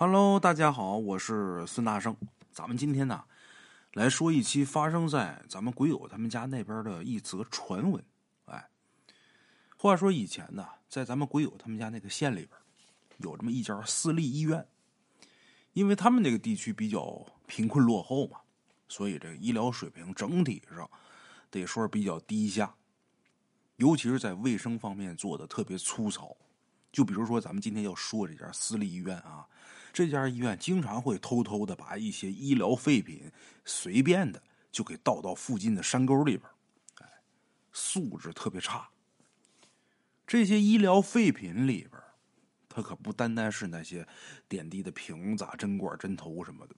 Hello，大家好，我是孙大圣。咱们今天呢，来说一期发生在咱们鬼友他们家那边的一则传闻。哎，话说以前呢，在咱们鬼友他们家那个县里边，有这么一家私立医院。因为他们那个地区比较贫困落后嘛，所以这个医疗水平整体上得说比较低下，尤其是在卫生方面做的特别粗糙。就比如说咱们今天要说这家私立医院啊，这家医院经常会偷偷的把一些医疗废品随便的就给倒到附近的山沟里边，哎，素质特别差。这些医疗废品里边。它可不单单是那些点滴的瓶子、针管、针头什么的，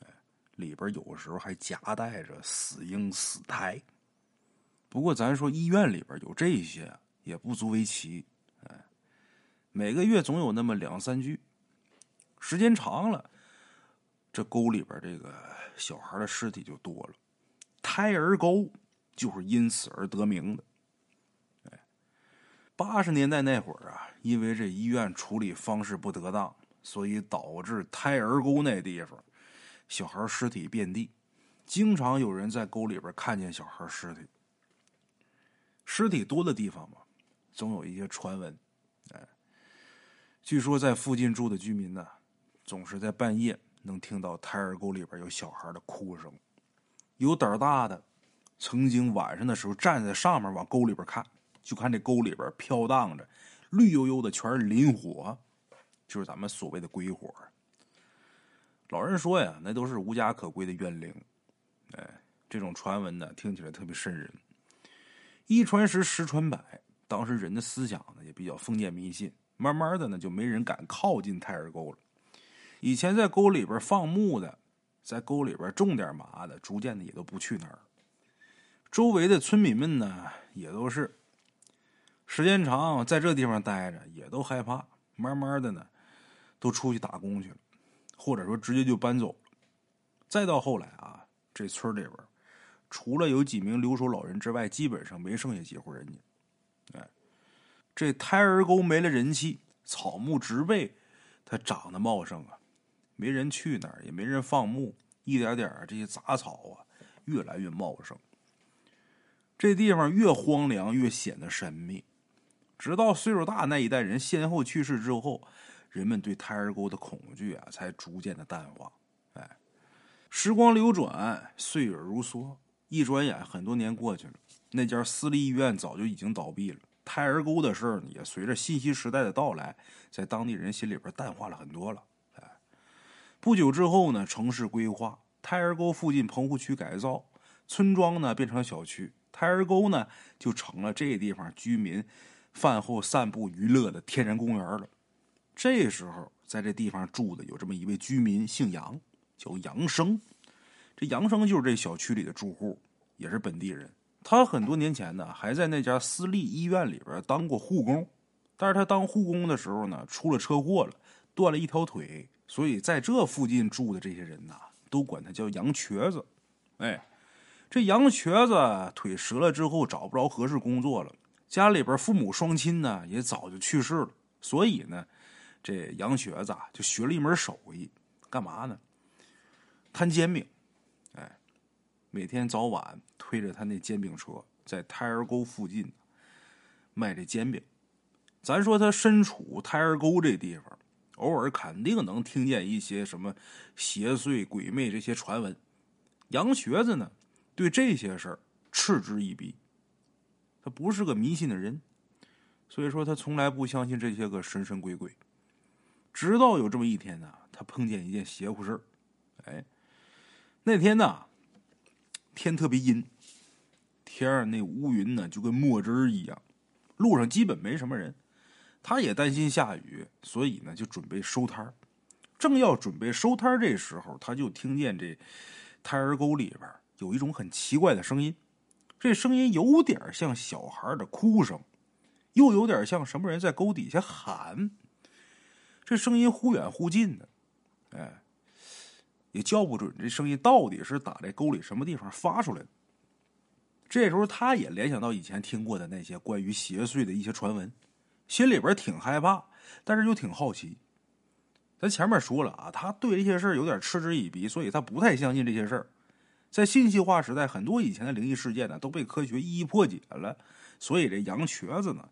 哎，里边有时候还夹带着死婴、死胎。不过咱说医院里边有这些也不足为奇，哎，每个月总有那么两三具，时间长了，这沟里边这个小孩的尸体就多了，胎儿沟就是因此而得名的。哎八十年代那会儿啊，因为这医院处理方式不得当，所以导致胎儿沟那地方小孩尸体遍地，经常有人在沟里边看见小孩尸体。尸体多的地方嘛，总有一些传闻。据说在附近住的居民呢，总是在半夜能听到胎儿沟里边有小孩的哭声。有胆儿大的，曾经晚上的时候站在上面往沟里边看。就看这沟里边飘荡着绿油油的，全是磷火，就是咱们所谓的鬼火。老人说呀，那都是无家可归的怨灵。哎，这种传闻呢，听起来特别瘆人。一传十，十传百，当时人的思想呢也比较封建迷信，慢慢的呢就没人敢靠近太儿沟了。以前在沟里边放牧的，在沟里边种点麻的，逐渐的也都不去那儿。周围的村民们呢，也都是。时间长，在这地方待着也都害怕，慢慢的呢，都出去打工去了，或者说直接就搬走了。再到后来啊，这村里边除了有几名留守老人之外，基本上没剩下几户人家。哎，这胎儿沟没了人气，草木植被它长得茂盛啊，没人去那儿，也没人放牧，一点点这些杂草啊，越来越茂盛。这地方越荒凉，越显得神秘。直到岁数大那一代人先后去世之后，人们对胎儿沟的恐惧啊，才逐渐的淡化。哎，时光流转，岁月如梭，一转眼很多年过去了，那家私立医院早就已经倒闭了。胎儿沟的事儿也随着信息时代的到来，在当地人心里边淡化了很多了。不久之后呢，城市规划，胎儿沟附近棚户区改造，村庄呢变成小区，胎儿沟呢就成了这地方居民。饭后散步娱乐的天然公园了。这时候，在这地方住的有这么一位居民，姓杨，叫杨生。这杨生就是这小区里的住户，也是本地人。他很多年前呢，还在那家私立医院里边当过护工。但是他当护工的时候呢，出了车祸了，断了一条腿。所以在这附近住的这些人呐，都管他叫杨瘸子。哎，这杨瘸子腿折了之后，找不着合适工作了。家里边父母双亲呢也早就去世了，所以呢，这杨瘸子啊就学了一门手艺，干嘛呢？摊煎饼，哎，每天早晚推着他那煎饼车，在胎儿沟附近卖这煎饼。咱说他身处胎儿沟这地方，偶尔肯定能听见一些什么邪祟鬼魅这些传闻。杨瘸子呢，对这些事儿嗤之以鼻。他不是个迷信的人，所以说他从来不相信这些个神神鬼鬼。直到有这么一天呢，他碰见一件邪乎事儿。哎，那天呢，天特别阴，天上那乌云呢就跟墨汁儿一样，路上基本没什么人。他也担心下雨，所以呢就准备收摊。正要准备收摊，这时候他就听见这胎儿沟里边有一种很奇怪的声音。这声音有点像小孩的哭声，又有点像什么人在沟底下喊。这声音忽远忽近的，哎，也叫不准这声音到底是打在沟里什么地方发出来的。这时候，他也联想到以前听过的那些关于邪祟的一些传闻，心里边挺害怕，但是又挺好奇。咱前面说了啊，他对这些事儿有点嗤之以鼻，所以他不太相信这些事儿。在信息化时代，很多以前的灵异事件呢都被科学一一破解了，所以这杨瘸子呢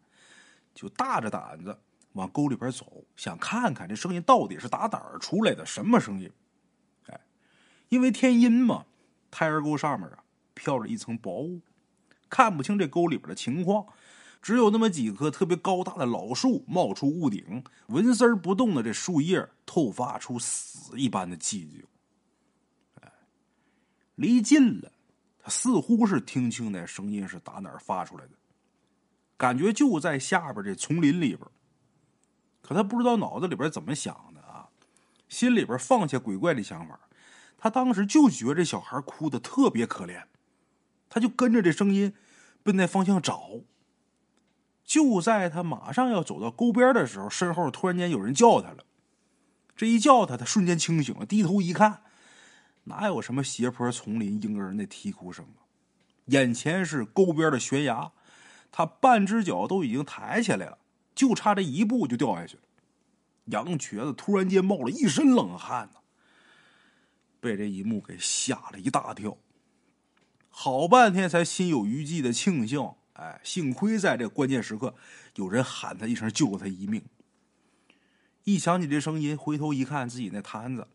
就大着胆子往沟里边走，想看看这声音到底是打哪儿出来的，什么声音？哎，因为天阴嘛，胎儿沟上面啊飘着一层薄雾，看不清这沟里边的情况，只有那么几棵特别高大的老树冒出屋顶，纹丝儿不动的这树叶透发出死一般的寂静。离近了，他似乎是听清那声音是打哪儿发出来的，感觉就在下边这丛林里边。可他不知道脑子里边怎么想的啊，心里边放下鬼怪的想法，他当时就觉得这小孩哭的特别可怜，他就跟着这声音奔那方向找。就在他马上要走到沟边的时候，身后突然间有人叫他了。这一叫他，他瞬间清醒了，低头一看。哪有什么斜坡、丛林、婴儿那啼哭声啊？眼前是沟边的悬崖，他半只脚都已经抬起来了，就差这一步就掉下去了。杨瘸子突然间冒了一身冷汗呐，被这一幕给吓了一大跳，好半天才心有余悸的庆幸，哎，幸亏在这关键时刻有人喊他一声，救了他一命。一想起这声音，回头一看，自己那摊子。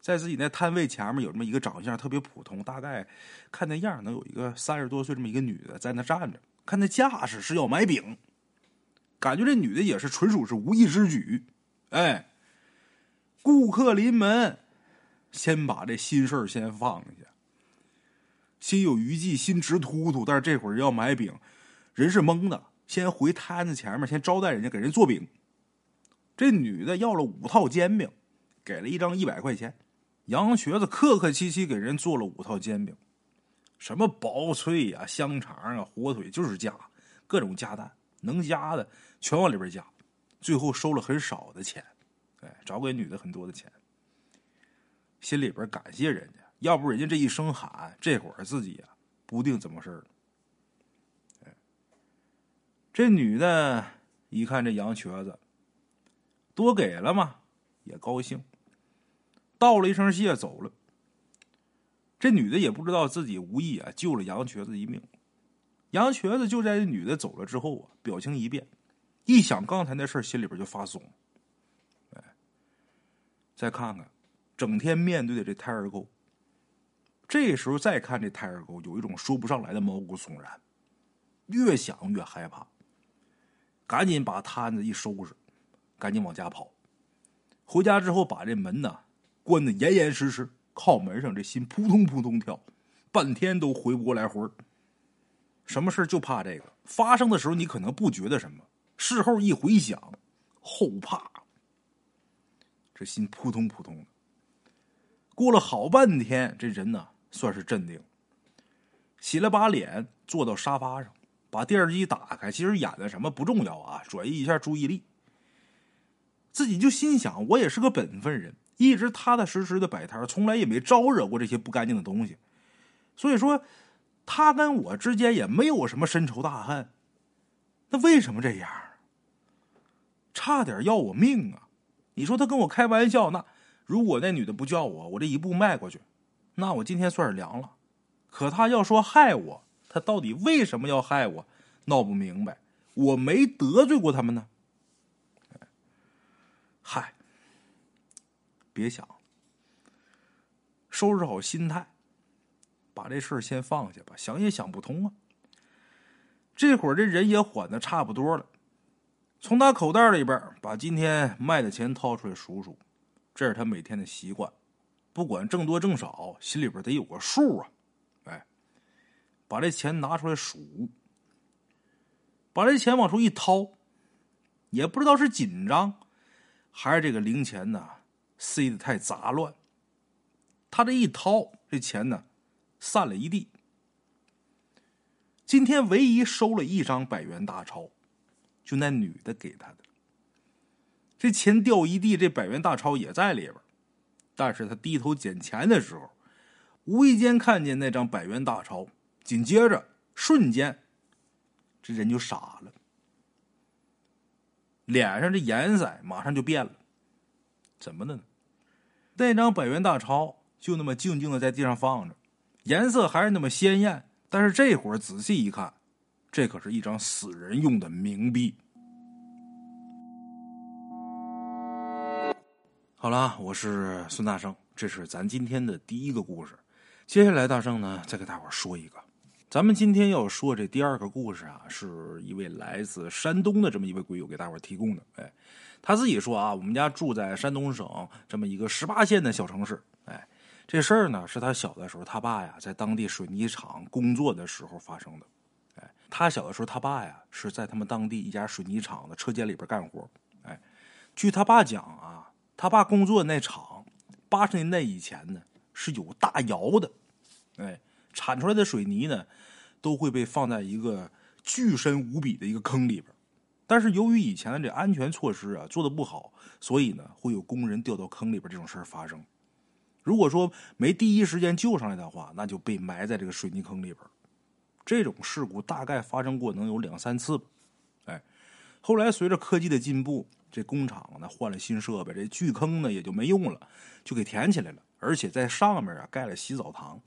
在自己那摊位前面有这么一个长相特别普通，大概看那样能有一个三十多岁这么一个女的在那站着，看那架势是要买饼，感觉这女的也是纯属是无意之举。哎，顾客临门，先把这心事先放下，心有余悸，心直突突，但是这会儿要买饼，人是懵的，先回摊子前面先招待人家，给人做饼。这女的要了五套煎饼，给了一张一百块钱。杨瘸子客客气气给人做了五套煎饼，什么薄脆呀、香肠啊、火腿，就是加各种加蛋，能加的全往里边加。最后收了很少的钱，哎，找给女的很多的钱，心里边感谢人家，要不人家这一声喊，这会儿自己啊不定怎么事儿。这女的一看这杨瘸子多给了嘛，也高兴。道了一声谢，走了。这女的也不知道自己无意啊救了杨瘸子一命。杨瘸子就在这女的走了之后啊，表情一变，一想刚才那事儿心里边就发松。哎，再看看，整天面对的这胎儿沟，这时候再看这胎儿沟，有一种说不上来的毛骨悚然，越想越害怕。赶紧把摊子一收拾，赶紧往家跑。回家之后，把这门呢。关的严严实实，靠门上这心扑通扑通跳，半天都回不过来魂儿什么事就怕这个发生的时候，你可能不觉得什么，事后一回想，后怕。这心扑通扑通的。过了好半天，这人呢算是镇定，洗了把脸，坐到沙发上，把电视机打开。其实演的什么不重要啊，转移一下注意力。自己就心想，我也是个本分人。一直踏踏实实的摆摊，从来也没招惹过这些不干净的东西，所以说他跟我之间也没有什么深仇大恨。那为什么这样？差点要我命啊！你说他跟我开玩笑，那如果那女的不叫我，我这一步迈过去，那我今天算是凉了。可他要说害我，他到底为什么要害我？闹不明白。我没得罪过他们呢。嗨。别想，收拾好心态，把这事儿先放下吧。想也想不通啊。这会儿这人也缓的差不多了，从他口袋里边把今天卖的钱掏出来数数，这是他每天的习惯。不管挣多挣少，心里边得有个数啊。哎，把这钱拿出来数，把这钱往出一掏，也不知道是紧张，还是这个零钱呢。塞的太杂乱，他这一掏，这钱呢，散了一地。今天唯一收了一张百元大钞，就那女的给他的。这钱掉一地，这百元大钞也在里边。但是他低头捡钱的时候，无意间看见那张百元大钞，紧接着瞬间，这人就傻了，脸上这颜色马上就变了。怎么的呢？那张百元大钞就那么静静的在地上放着，颜色还是那么鲜艳。但是这会儿仔细一看，这可是一张死人用的冥币。好了，我是孙大圣，这是咱今天的第一个故事。接下来，大圣呢再给大伙说一个。咱们今天要说这第二个故事啊，是一位来自山东的这么一位鬼友给大伙提供的。哎，他自己说啊，我们家住在山东省这么一个十八线的小城市。哎，这事儿呢是他小的时候他爸呀在当地水泥厂工作的时候发生的。哎，他小的时候他爸呀是在他们当地一家水泥厂的车间里边干活。哎，据他爸讲啊，他爸工作那厂八十年代以前呢是有大窑的。哎。产出来的水泥呢，都会被放在一个巨深无比的一个坑里边。但是由于以前的这安全措施啊做的不好，所以呢会有工人掉到坑里边这种事儿发生。如果说没第一时间救上来的话，那就被埋在这个水泥坑里边。这种事故大概发生过能有两三次。吧，后来随着科技的进步，这工厂呢换了新设备，这巨坑呢也就没用了，就给填起来了，而且在上面啊盖了洗澡堂。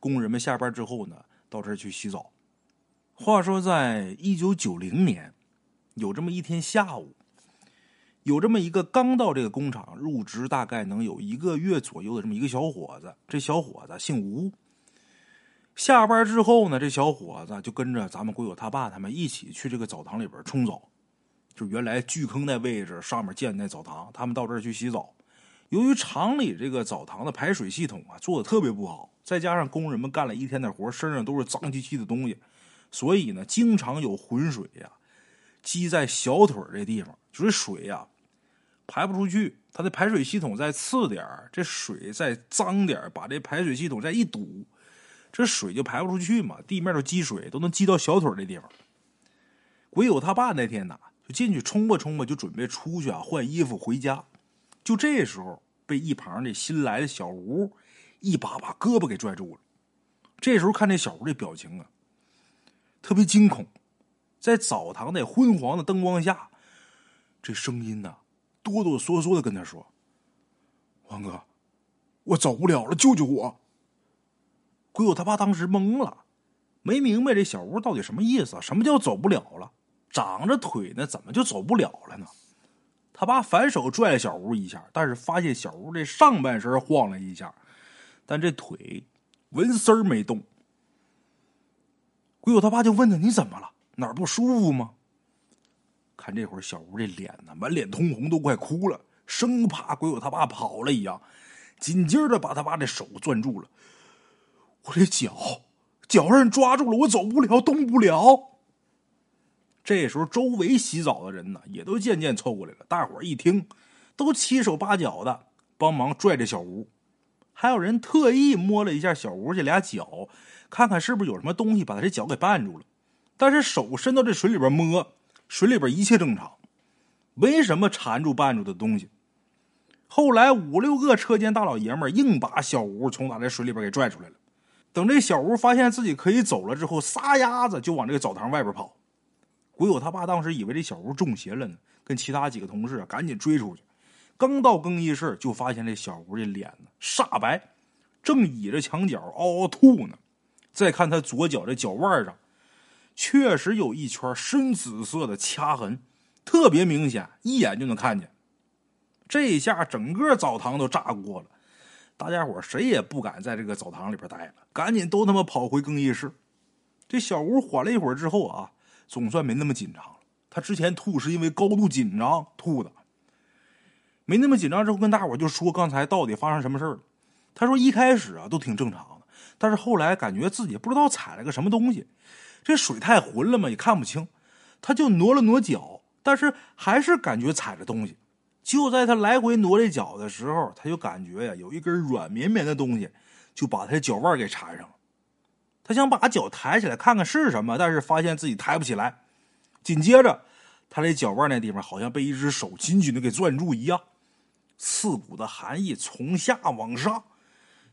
工人们下班之后呢，到这儿去洗澡。话说，在一九九零年，有这么一天下午，有这么一个刚到这个工厂入职，大概能有一个月左右的这么一个小伙子。这小伙子姓吴。下班之后呢，这小伙子就跟着咱们鬼友他爸他们一起去这个澡堂里边冲澡。就原来巨坑那位置上面建的那澡堂，他们到这儿去洗澡。由于厂里这个澡堂的排水系统啊做的特别不好。再加上工人们干了一天的活，身上都是脏兮兮的东西，所以呢，经常有浑水呀积在小腿这地方，就是水呀排不出去。它的排水系统再次点这水再脏点把这排水系统再一堵，这水就排不出去嘛，地面都积水，都能积到小腿这地方。鬼友他爸那天呐，就进去冲吧冲吧，就准备出去啊换衣服回家，就这时候被一旁的新来的小吴。一把把胳膊给拽住了。这时候看这小吴这表情啊，特别惊恐。在澡堂那昏黄的灯光下，这声音呢，哆哆嗦嗦的跟他说：“王哥，我走不了了，救救我！”鬼友他爸当时懵了，没明白这小吴到底什么意思？什么叫走不了了？长着腿呢，怎么就走不了了呢？他爸反手拽了小吴一下，但是发现小吴这上半身晃了一下。但这腿纹丝儿没动。鬼友他爸就问他：“你怎么了？哪儿不舒服吗？”看这会儿小吴这脸呢，满脸通红，都快哭了，生怕鬼友他爸跑了一样。紧接着把他爸的手攥住了，我这脚脚让人抓住了，我走不了，动不了。这时候周围洗澡的人呢，也都渐渐凑过来了。大伙儿一听，都七手八脚的帮忙拽着小吴。还有人特意摸了一下小吴这俩脚，看看是不是有什么东西把他这脚给绊住了。但是手伸到这水里边摸，水里边一切正常，没什么缠住绊住的东西。后来五六个车间大老爷们硬把小吴从打这水里边给拽出来了。等这小吴发现自己可以走了之后，撒丫子就往这个澡堂外边跑。鬼友他爸当时以为这小吴中邪了呢，跟其他几个同事赶紧追出去。刚到更衣室，就发现这小吴这脸呢煞白，正倚着墙角嗷嗷吐呢。再看他左脚这脚腕上，确实有一圈深紫色的掐痕，特别明显，一眼就能看见。这下整个澡堂都炸锅了，大家伙谁也不敢在这个澡堂里边待了，赶紧都他妈跑回更衣室。这小吴缓了一会儿之后啊，总算没那么紧张了。他之前吐是因为高度紧张吐的。没那么紧张之后，跟大伙就说刚才到底发生什么事了。他说一开始啊都挺正常的，但是后来感觉自己不知道踩了个什么东西，这水太浑了嘛，也看不清。他就挪了挪脚，但是还是感觉踩着东西。就在他来回挪这脚的时候，他就感觉呀有一根软绵绵的东西就把他的脚腕给缠上了。他想把脚抬起来看看是什么，但是发现自己抬不起来。紧接着，他这脚腕那地方好像被一只手紧紧的给攥住一样。刺骨的寒意从下往上，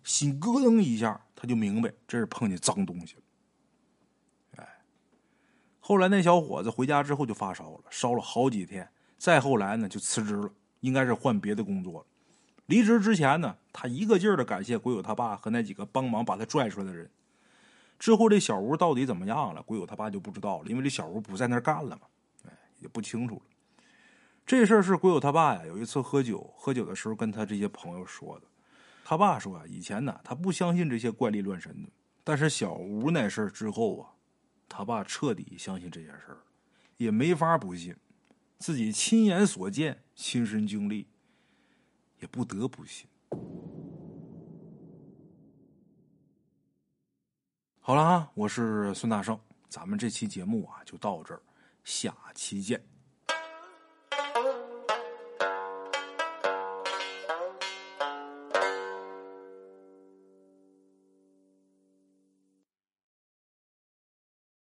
心咯噔一下，他就明白这是碰见脏东西了。哎，后来那小伙子回家之后就发烧了，烧了好几天。再后来呢，就辞职了，应该是换别的工作了。离职之前呢，他一个劲儿的感谢鬼友他爸和那几个帮忙把他拽出来的人。之后这小吴到底怎么样了，鬼友他爸就不知道了，因为这小吴不在那儿干了嘛，哎，也不清楚了。这事儿是鬼友他爸呀，有一次喝酒，喝酒的时候跟他这些朋友说的。他爸说啊，以前呢他不相信这些怪力乱神的，但是小吴那事儿之后啊，他爸彻底相信这件事儿，也没法不信，自己亲眼所见、亲身经历，也不得不信。好了啊，我是孙大圣，咱们这期节目啊就到这儿，下期见。